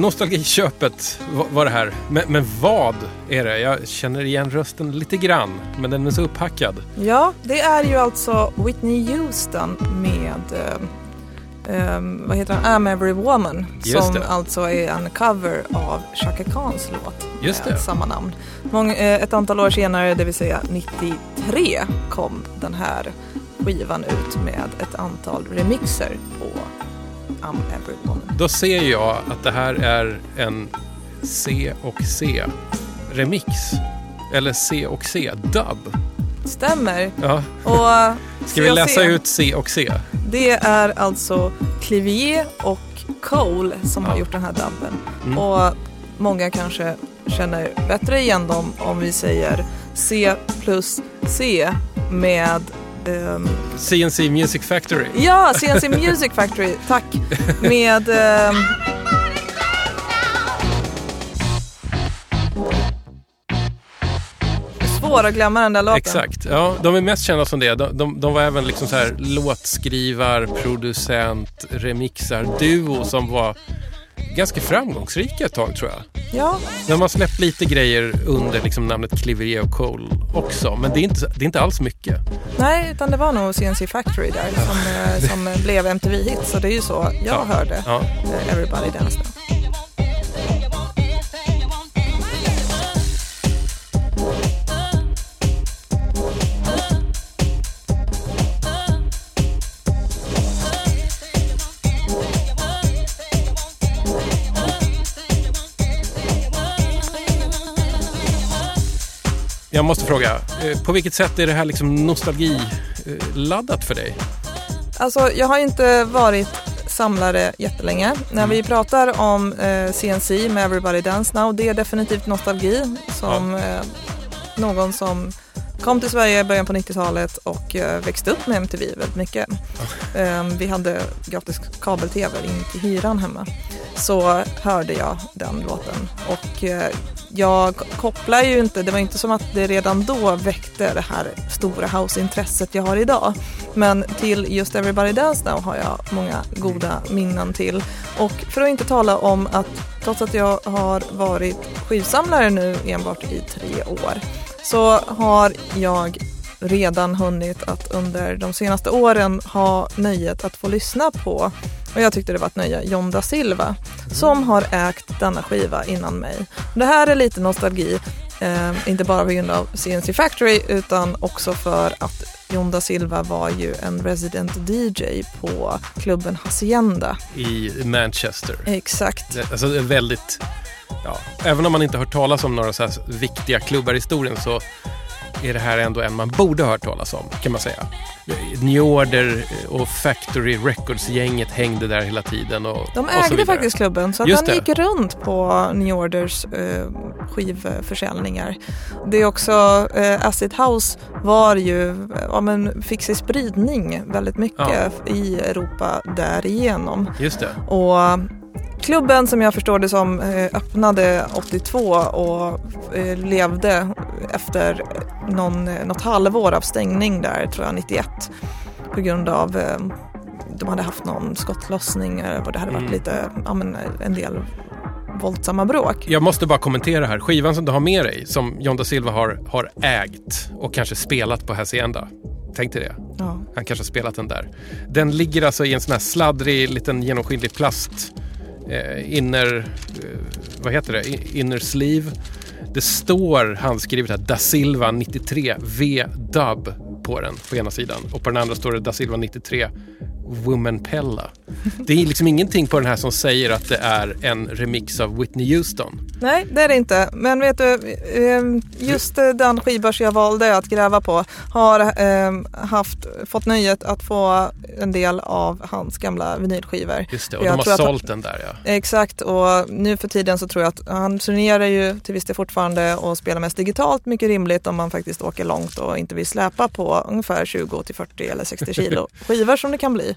Nostalgiköpet va- var det här. Men, men vad är det? Jag känner igen rösten lite grann, men den är så upphackad. Ja, det är ju alltså Whitney Houston med eh, vad heter han? I'm Every Woman som alltså är en cover av Chaka Khans låt Just med det. samma namn. Mång, eh, ett antal år senare, det vill säga 93, kom den här skivan ut med ett antal remixer på I'm Every Woman. Då ser jag att det här är en C och C remix. Eller C och C dub. Stämmer. Ja. Och Ska vi läsa ut C och C? Det är alltså Clivier och Cole som har Ja. gjort den här dubben. Mm. Och många kanske känner bättre igen dem om vi säger C plus C med ehm, CNC Music Factory. Ja, CNC Music Factory, tack. Med ehm, Svår att glömma den där låten. Exakt. Ja, de är mest kända som det. De, de, de var även liksom så här låtskrivar, producent, remixar, duo som var ganska framgångsrika ett tag tror jag. Ja, De har släppt lite grejer under liksom namnet Clivier och Cole också, men det är inte, det är inte alls mycket. nej, utan det var nog CNC Factory där som, eh, som blev MTV-hit. Så det är ju så jag Ja. hörde Ja. eh, Everybody Dance Now. Jag måste fråga, eh, på vilket sätt är det här liksom nostalgiladdat för dig? Alltså, jag har inte varit samlare jättelänge. När Mm. vi pratar om eh, CNC med Everybody Dance Now, det är definitivt nostalgi som eh, någon som kom till Sverige i början på 90-talet och eh, växte upp med MTV väldigt mycket. Eh, vi hade gratis kabel-tv in till hyran hemma. Så hörde jag den låten och eh, jag kopplar ju inte, det var inte som att det redan då väckte det här stora house-intresset jag har idag. Men till just Everybody Dance Now har jag många goda minnen till. Och för att inte tala om att trots att jag har varit skivsamlare nu enbart i tre år så har jag redan hunnit att under de senaste åren ha nöjet att få lyssna på och jag tyckte det var ett nöje, John da Silva som har ägt denna skiva innan mig. Det här är lite nostalgi, eh, inte bara på grund av CNC Factory utan också för att John da Silva var ju en resident DJ på klubben Hacienda. i Manchester. Exakt. Alltså väldigt, ja, även om man inte hört talas om några så viktiga klubbar i historien så är det här ändå en man borde ha hört talas om, kan man säga. New Order och Factory Records-gänget hängde där hela tiden. Och, De och ägde vidare. faktiskt klubben så att han gick runt på New Orders eh, skivförsäljningar. Det är också, eh, Acid House var ju, ja, men fick sig spridning väldigt mycket i Europa därigenom. Just det. Och klubben som jag förstår det som eh, öppnade 82 och eh, levde efter någon, eh, något halvår av stängning där, tror jag, 91. På grund av de hade haft någon skottlossning och det hade varit Mm. lite, ja men en del våldsamma bråk. Jag måste bara kommentera här. Skivan som du har med dig, som John da Silva har, har ägt och kanske spelat på Hacienda. Tänk dig det. Ja. Han kanske har spelat den där. Den ligger alltså i en sån här sladdrig liten genomskinlig plast. Eh, inner, eh, vad heter det? Inner sleeve. Det står handskrivet här Da Silva 93 V Dub på den på ena sidan och på den andra står det Da Silva 93 Woman Pella. Det är liksom ingenting på den här som säger att det är en remix av Whitney Houston. Nej, det är det inte. Men vet du, eh, just den skivbörs jag valde att gräva på har eh, haft, fått nöjet att få en del av hans gamla vinylskivor. Just det, och Jag de har att- sålt den där ja. Exakt, och nu för tiden så tror jag att han turnerar ju till viss del fortfarande och spelar mest digitalt, mycket rimligt om man faktiskt åker långt och inte vill släpa på ungefär 20 till 40 eller 60 kilo skivor som det kan bli.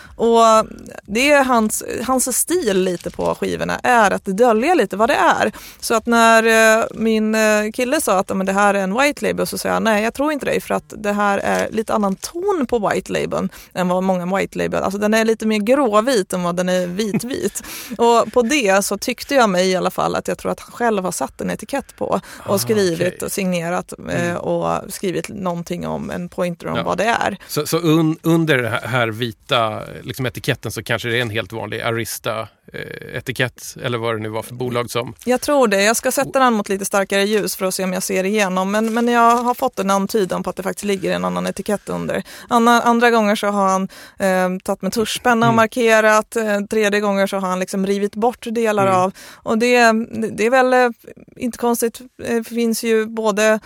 Och det är hans, hans stil lite på skivorna är att dölja lite vad det är. Så att när eh, min eh, kille sa att "Ja, men det här är en white label så sa jag nej jag tror inte det för att det här är lite annan ton på white labeln än vad många white label, alltså den är lite mer gråvit än vad den är vitvit. och på det så tyckte jag mig i alla fall att jag tror att han själv har satt en etikett på och Ah, skrivit okej. och signerat eh, Mm. och skrivit någonting om en pointer om Ja. vad det är. Så, så un, under här, här vita liksom etiketten så kanske det är en helt vanlig Arista-etikett eller vad det nu var för bolag som... Jag tror det. Jag ska sätta den mot lite starkare ljus för att se om jag ser igenom. Men, men jag har fått en antydan på att det faktiskt ligger en annan etikett under. Andra, andra gånger så har han eh, tagit med tuschpenna och Mm. markerat. Eh, tredje gånger så har han liksom rivit bort delar Mm. av. Och det, det är väl eh, inte konstigt. Det finns ju både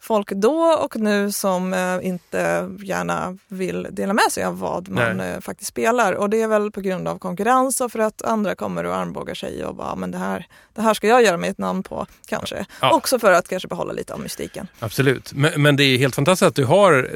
folk då och nu som eh, inte gärna vill dela med sig av vad man eh, faktiskt spelar. Och det är väl på grund av konkurrens och för att andra kommer och armbågar sig och bara, men det här, det här ska jag göra mig ett namn på, kanske. Ja. Också för att kanske behålla lite av mystiken. Absolut. Men, men det är helt fantastiskt att du har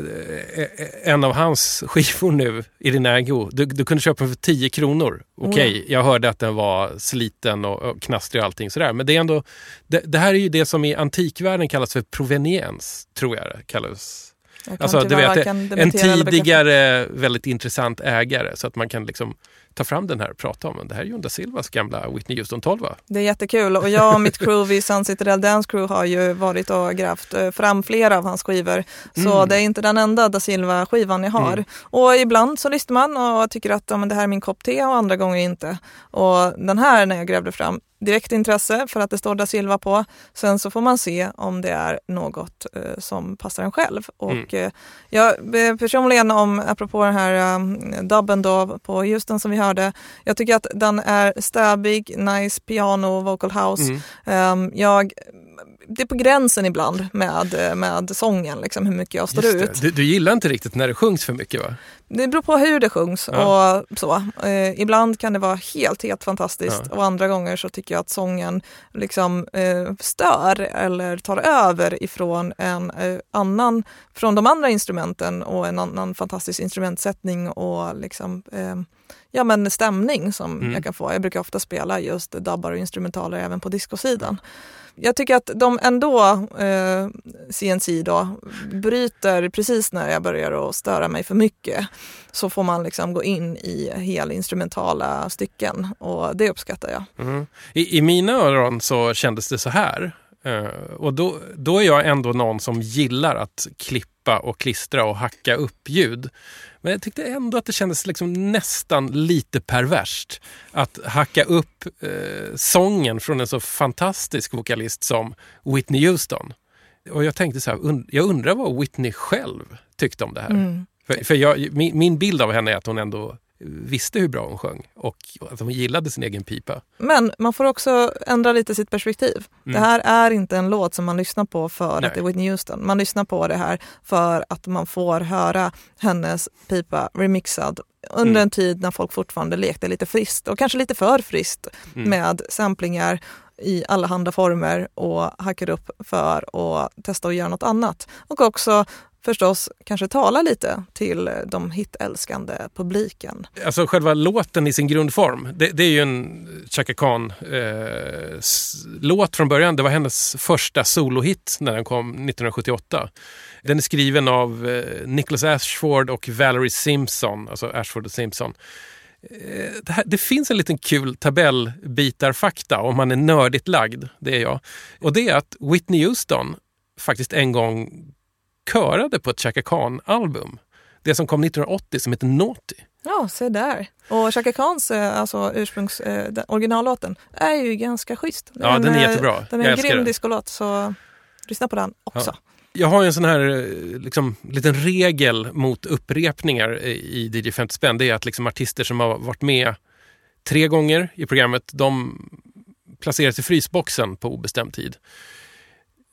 eh, en av hans skivor nu i din ägo. Du, du kunde köpa den för 10 kronor. Okej, jag hörde att den var sliten och, och knastrig och allting sådär. Men det är ändå, det, det här är ju det som i antikvärlden kallas för proveniens, tror jag det. Jag kan Alltså, du vet, en tidigare väldigt intressant ägare så att man kan liksom ta fram den här och prata om den. Det här är Jon da Silvas gamla Whitney Houston 12 va? Det är jättekul och jag och mitt crew vid Sun Citadel Dance Crew har ju varit och grävt eh, fram flera av hans skivor. Så Mm. det är inte den enda da Silva-skivan jag har. Mm. Och ibland så lyssnar man och tycker att ja, men det här är min kopp te och andra gånger inte. Och den här när jag grävde fram, direkt intresse för att det står da Silva på. Sen så får man se om det är något eh, som passar en själv. Och Mm. eh, jag eh, personligen, om, apropå den här um, dubben då på Houston som vi hörde, jag tycker att den är stäbig, nice piano, vocal house. Mm. Ehm, jag, det är på gränsen ibland med, med sången, liksom, hur mycket jag står ut. Du, du gillar inte riktigt när det sjungs för mycket va? Det beror på hur det sjungs Ja. och så. Eh, ibland kan det vara helt, helt fantastiskt Ja. och andra gånger så tycker jag att sången liksom eh, stör eller tar över ifrån en eh, annan, från de andra instrumenten och en annan fantastisk instrumentsättning och liksom eh, ja, men stämning som Mm. jag kan få. Jag brukar ofta spela just dubbar och instrumentaler även på discosidan. Jag tycker att de ändå, eh, CNC då, bryter precis när jag börjar att störa mig för mycket. Så får man liksom gå in i helinstrumentala stycken och det uppskattar jag. Mm. I, I mina öron så kändes det så här. Eh, och då, då är jag ändå någon som gillar att klippa och klistra och hacka upp ljud. Men jag tyckte ändå att det kändes liksom nästan lite perverst att hacka upp eh, sången från en så fantastisk vokalist som Whitney Houston. Och jag tänkte så här, und- jag undrar vad Whitney själv tyckte om det här. Mm. För, för jag, min, min bild av henne är att hon ändå visste hur bra hon sjöng och att hon gillade sin egen pipa. Men man får också ändra lite sitt perspektiv. Mm. Det här är inte en låt som man lyssnar på för Nej. att det är Whitney Houston. Man lyssnar på det här för att man får höra hennes pipa remixad under Mm. en tid när folk fortfarande lekte lite friskt och kanske lite för friskt Mm. med samplingar i allehanda former och hackade upp för att testa att göra något annat. Och också förstås kanske tala lite till eh, de hitälskande publiken. Alltså själva låten i sin grundform, det, det är ju en Chaka Khan eh, s- låt från början. Det var hennes första solohit när den kom 1978. Den är skriven av eh, Nicholas Ashford och Valerie Simpson, alltså Ashford och Simpson. Eh, Det, här, det finns en liten kul tabellbitarfakta om man är nördigt lagd, det är jag. Och det är att Whitney Houston faktiskt en gång körade på ett Chaka Khan-album. Det som kom 1980 som heter Naughty. Ja, se där. Och Chaka Khans, eh, alltså ursprungs, eh, den originallåten, är ju ganska schysst. Ja, den är eh, jättebra. Den är en grym den. discolåt, så lyssna på den också. Jag har en sån här eh, liksom, liten regel mot upprepningar i DJ 50 spänn. Det är att liksom, artister som har varit med tre gånger i programmet, de placeras i frysboxen på obestämd tid.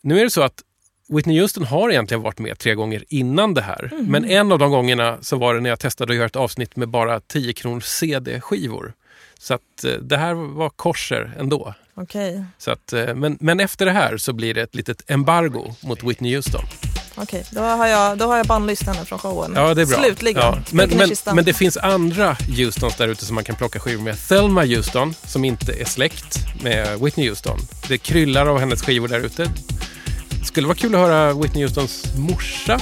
Nu är det så att Whitney Houston har egentligen varit med tre gånger innan det här. Men en av de gångerna så var det när jag testade att göra ett avsnitt med bara 10 kronors CD-skivor. Så att eh, det här var korser ändå. Okej, Så att, eh, men, men efter det här så blir det ett litet embargo mot Whitney Houston. Okej, då, har jag, då har jag från showen. Ja, det är bra. Slutligen. Ja. Men, men, men det finns andra Houstons där ute som man kan plocka skivor med. Thelma Houston, som inte är släkt med Whitney Houston. Det kryllar av hennes skivor där ute. Skulle vara kul att höra Whitney Houstons morsa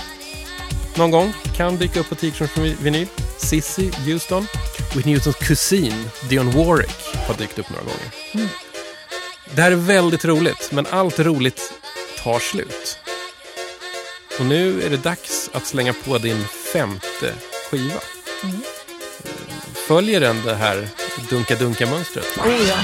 någon gång. Kan dyka upp på Tigern från vinyl. Sissy Houston. Whitney Houstons kusin Dionne Warwick har dykt upp några gånger. Det här är väldigt roligt, men allt roligt tar slut. Och nu är det dags att slänga på din femte skiva. Följer den det här dunka-dunka-mönstret? Oh, ja.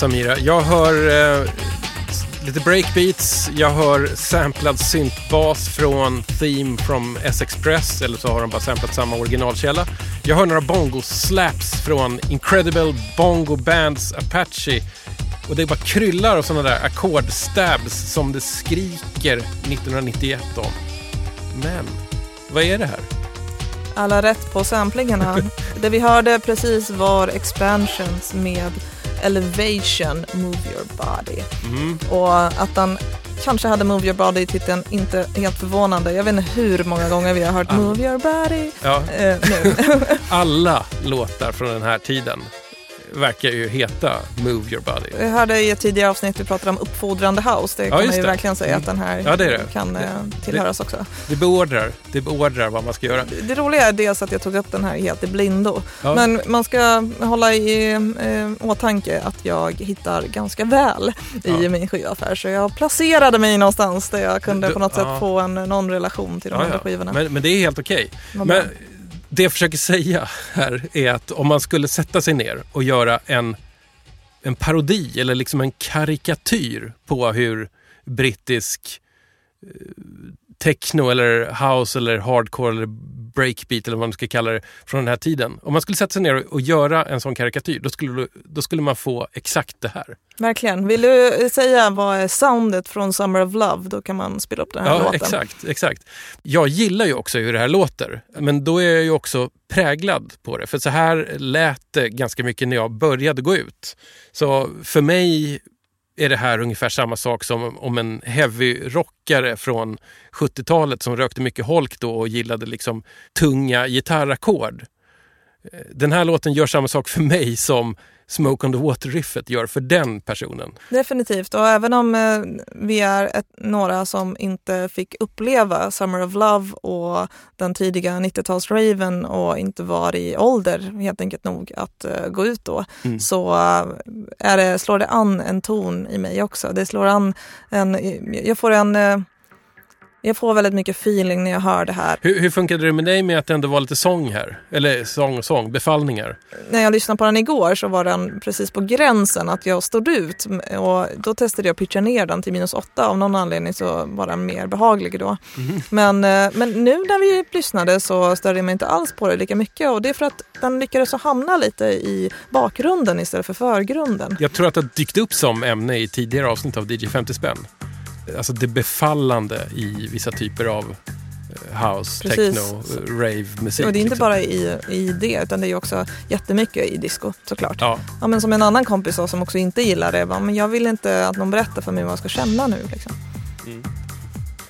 Samira, jag hör eh, lite breakbeats, jag hör samplad syntbas från Theme from S-Express, eller så har de bara samplat samma originalkälla. Jag hör några bongo-slaps från Incredible Bongo Bands Apache. Och det bara kryllar av sådana där ackordstabs som det skriker 1991 om. Men, vad är det här? Alla rätt på samplingarna. det vi hörde precis var expansions med Elevation Move Your Body. Mm. Och att han kanske hade Move Your Body i titeln, inte helt förvånande. Jag vet inte hur många gånger vi har hört. Move Your Body Ja, eh, nu. alla låtar från den här tiden verkar ju heta Move Your Body. Jag hörde i ett tidigare avsnitt vi pratade om uppfordrande house. Det Ja, kan man ju det. verkligen säga Mm. att den här Ja, det det. kan eh, tillhöras också. Det beordrar, det beordrar vad man ska göra. Det roliga är dels att jag tog upp den här helt i blindo. Ja. Men man ska hålla i eh, åtanke att jag hittar ganska väl i min skivaffär. Så jag placerade mig någonstans där jag kunde Du- på något sätt få en, någon relation till de andra skivorna. Men, men det är helt okej. Men det jag försöker säga här är att om man skulle sätta sig ner och göra en, en parodi eller liksom en karikatyr på hur brittisk eh, techno eller house eller hardcore eller breakbeat eller vad man ska kalla det från den här tiden. Om man skulle sätta sig ner och- och göra en sån karikatyr då skulle, då skulle man få exakt det här. Verkligen. Vill du säga vad är soundet från Summer of Love? Då kan man spela upp den här Ja, låten. exakt, exakt. Jag gillar ju också hur det här låter, men då är jag ju också präglad på det. För så här lät det ganska mycket när jag började gå ut. Så för mig är det här ungefär samma sak som om en heavy-rockare från 70-talet som rökte mycket holk då och gillade liksom tunga gitarrackord. Eh, den här låten gör samma sak för mig som Smoke on the Water-riffet gör för den personen. Definitivt. Och även om eh, vi är ett, några som inte fick uppleva Summer of Love och den tidiga 90-talsraven och inte var i ålder helt enkelt nog att eh, gå ut då, Mm. så eh, är det, slår det an en ton i mig också. Det slår an en... Jag får en... jag får väldigt mycket feeling när jag hör det här. Hur, hur funkade det med dig med att det ändå var lite sång här? Eller sång och sång, befallningar? när jag lyssnade på den igår så var den precis på gränsen att jag stod ut och då testade jag att pitcha ner den till minus åtta. Av någon anledning så var den mer behaglig då. Men, eh, men nu när vi lyssnade så störde jag mig inte alls på det lika mycket och det är för att den lyckades hamna lite i bakgrunden istället för förgrunden. Jag tror att det har dykt upp som ämne i tidigare avsnitt av DJ 50 spänn. Alltså det befallande i vissa typer av eh, house, Precis. techno, rave-musik. Och det är inte liksom. bara i, i det utan det är också jättemycket i disco såklart. Ja, Ja, men som en annan kompis sa som också inte gillar det. Bara, men jag vill inte att någon berättar för mig vad jag ska känna nu. Liksom. Mm.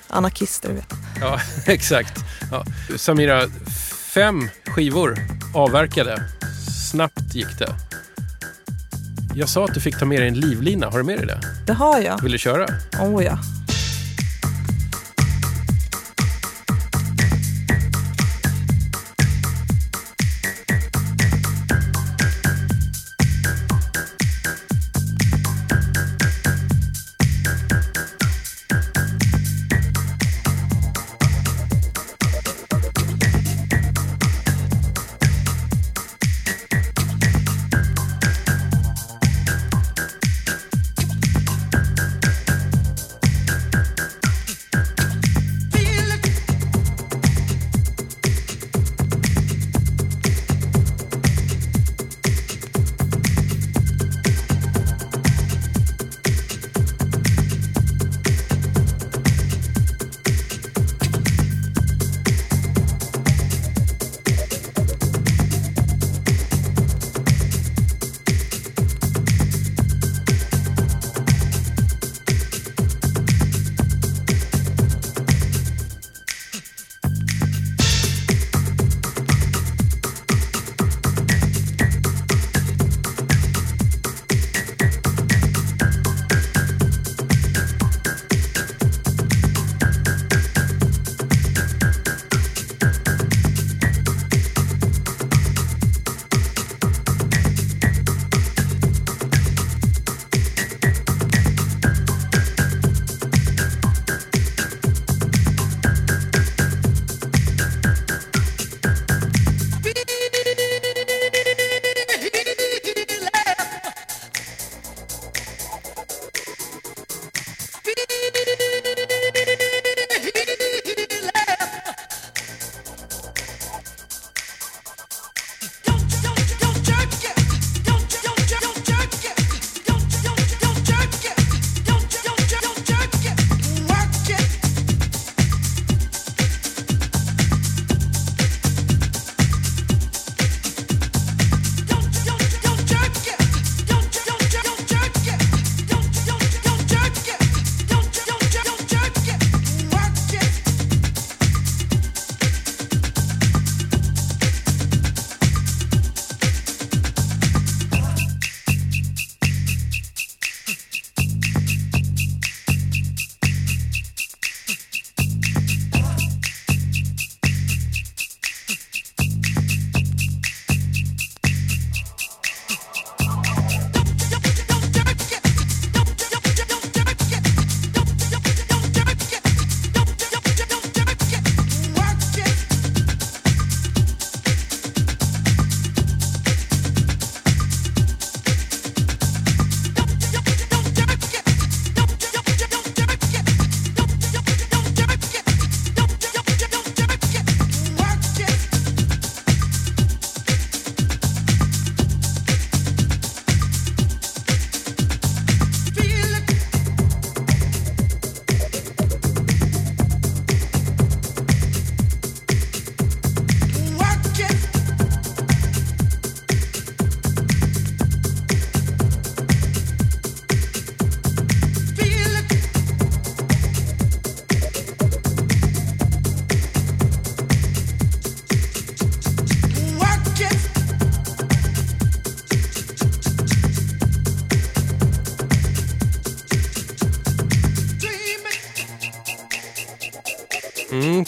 Anarkister, du vet. ja exakt. Ja. Samira, fem skivor avverkade. Snabbt gick det. Jag sa att du fick ta med dig en livlina. Har du med dig det? Det har jag. Vill du köra? Oh ja.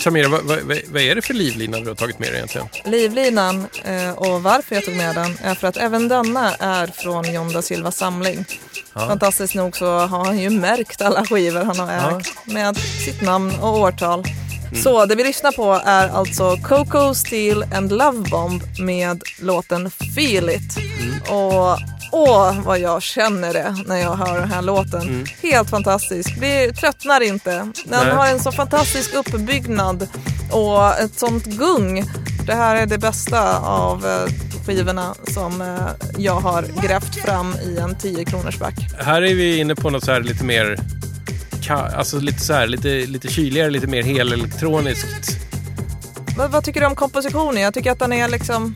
Samira, vad, vad, vad är det för livlina du har tagit med dig egentligen? Livlinan eh, och varför jag tog med den är för att även denna är från John da Silvas samling. Fantastiskt nog så har han ju märkt alla skivor han har Ja. ägt med sitt namn och årtal. Så det vi lyssnar på är alltså Coco Steel and Love Bomb med låten Feel It. Och åh vad jag känner det när jag hör den här låten. Helt fantastisk. Blir, tröttnar inte. Den Nej. har en så fantastisk uppbyggnad och ett sånt gung. Det här är det bästa av eh, skivorna som eh, jag har grävt fram i en 10 kronors back. Här är vi inne på något så här lite mer, alltså lite så här, lite, lite kyligare, lite mer helelektroniskt. Vad, vad tycker du om kompositionen? Jag tycker att den är liksom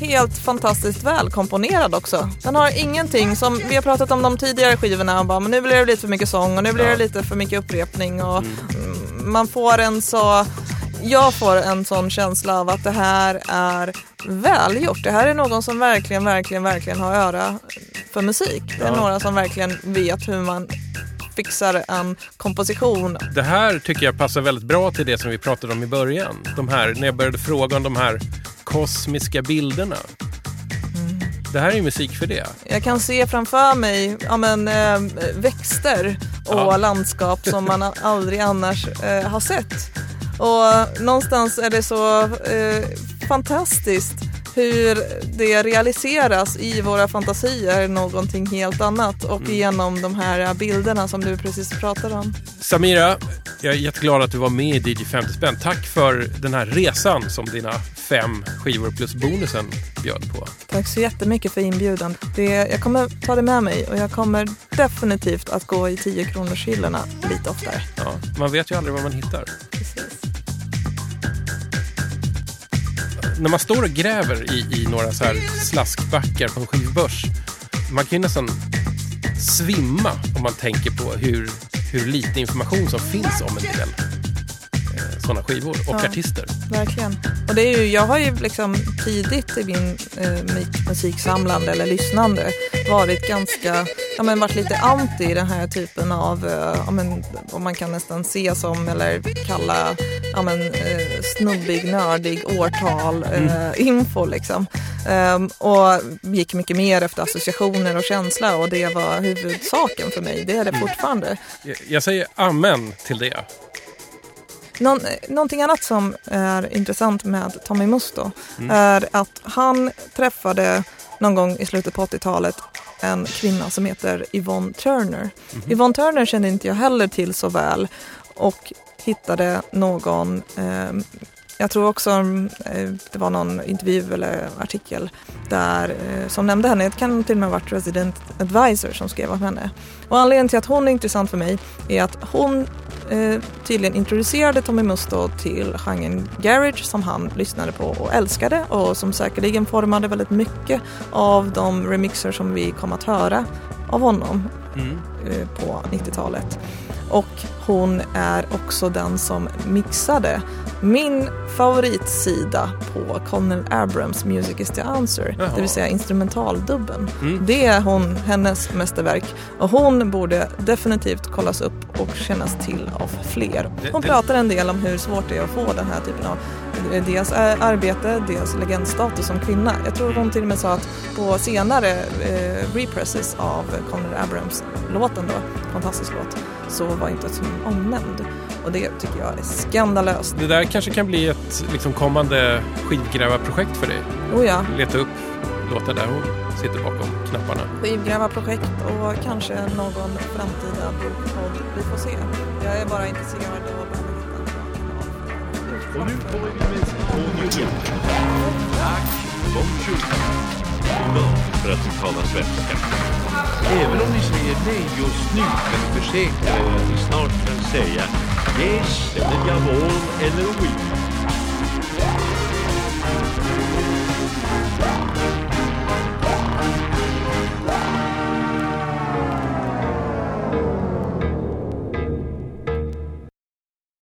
helt fantastiskt välkomponerad också. Den har ingenting som, vi har pratat om de tidigare skivorna, och bara, men nu blir det lite för mycket sång och nu blir det lite för mycket upprepning och mm, man får en så, jag får en sån känsla av att det här är välgjort. Det här är någon som verkligen, verkligen, verkligen har öra för musik. Det är några som verkligen vet hur man fixar en komposition Det här tycker jag passar väldigt bra till det som vi pratade om i början. De här, när jag började fråga om de här kosmiska bilderna. Det här är ju musik för det. Jag kan se framför mig ja, men, eh, växter och Ja. landskap som man aldrig annars eh, har sett. Och någonstans är det så eh, fantastiskt hur det realiseras i våra fantasier någonting helt annat och genom de här bilderna som du precis pratade om. Samira, jag är jätteglad att du var med i DJ 50 spänn. Tack för den här resan som dina fem skivor plus bonusen bjöd på. Tack så jättemycket för inbjudan. Det, jag kommer ta det med mig och jag kommer definitivt att gå i 10 kronors hyllorna lite oftare. Ja, man vet ju aldrig vad man hittar. När man står och gräver i, i några så här slaskbackar på en skivbörs, man kan ju nästan svimma om man tänker på hur, hur lite information som finns om en del sådana skivor och Ja. artister. Verkligen. Och det är ju, jag har ju liksom tidigt i min eh, musiksamlande eller lyssnande varit ganska, ja men varit lite anti den här typen av, eh, ja men vad man kan nästan se som eller kalla, ja men eh, snubbig, nördig årtal, eh, info liksom. Ehm, och gick mycket mer efter associationer och känsla och det var huvudsaken för mig. Det är det fortfarande. Jag, jag säger amen till det. Någon, någonting annat som är intressant med Tommy Musto är att han träffade någon gång i slutet på 80-talet en kvinna som heter Yvonne Turner. Yvonne Turner kände inte jag heller till så väl och hittade någon eh, jag tror också eh, det var någon intervju eller artikel där, eh, som nämnde henne. Det kan till och med ha varit Resident Advisor som skrev om henne. Och anledningen till att hon är intressant för mig är att hon eh, tydligen introducerade Tommy Musto till genren garage som han lyssnade på och älskade och som säkerligen formade väldigt mycket av de remixer som vi kom att höra av honom eh, på 90-talet. Och hon är också den som mixade min favoritsida på Colonel Abrams Music is the answer, Jaha. det vill säga instrumentaldubben. Det är hon, hennes mästerverk och hon borde definitivt kollas upp och kännas till av fler. Hon pratar en del om hur svårt det är att få den här typen av eh, dels eh, arbete, dels legendstatus som kvinna. Jag tror hon till och med sa att på senare eh, represses av Conrad Abrams-låten då, fantastisk låt, så var inte som omnämnd. Och det tycker jag är skandalöst. Det där kanske kan bli ett liksom, kommande skivgrävarprojekt för dig. Oh ja, Leta upp låtar där hon sitter bakom knapparna. skivgrävarprojekt och kanske någon framtida bokpodd. Vi får se. Jag är bara intresserad av och nu kommer vi med på. Tack, bonjour. Bra för att du talar svenska. Även om ni säger nej just nu kan ni försäkra er att ni snart kan säga yes, eller jawohl eller oui.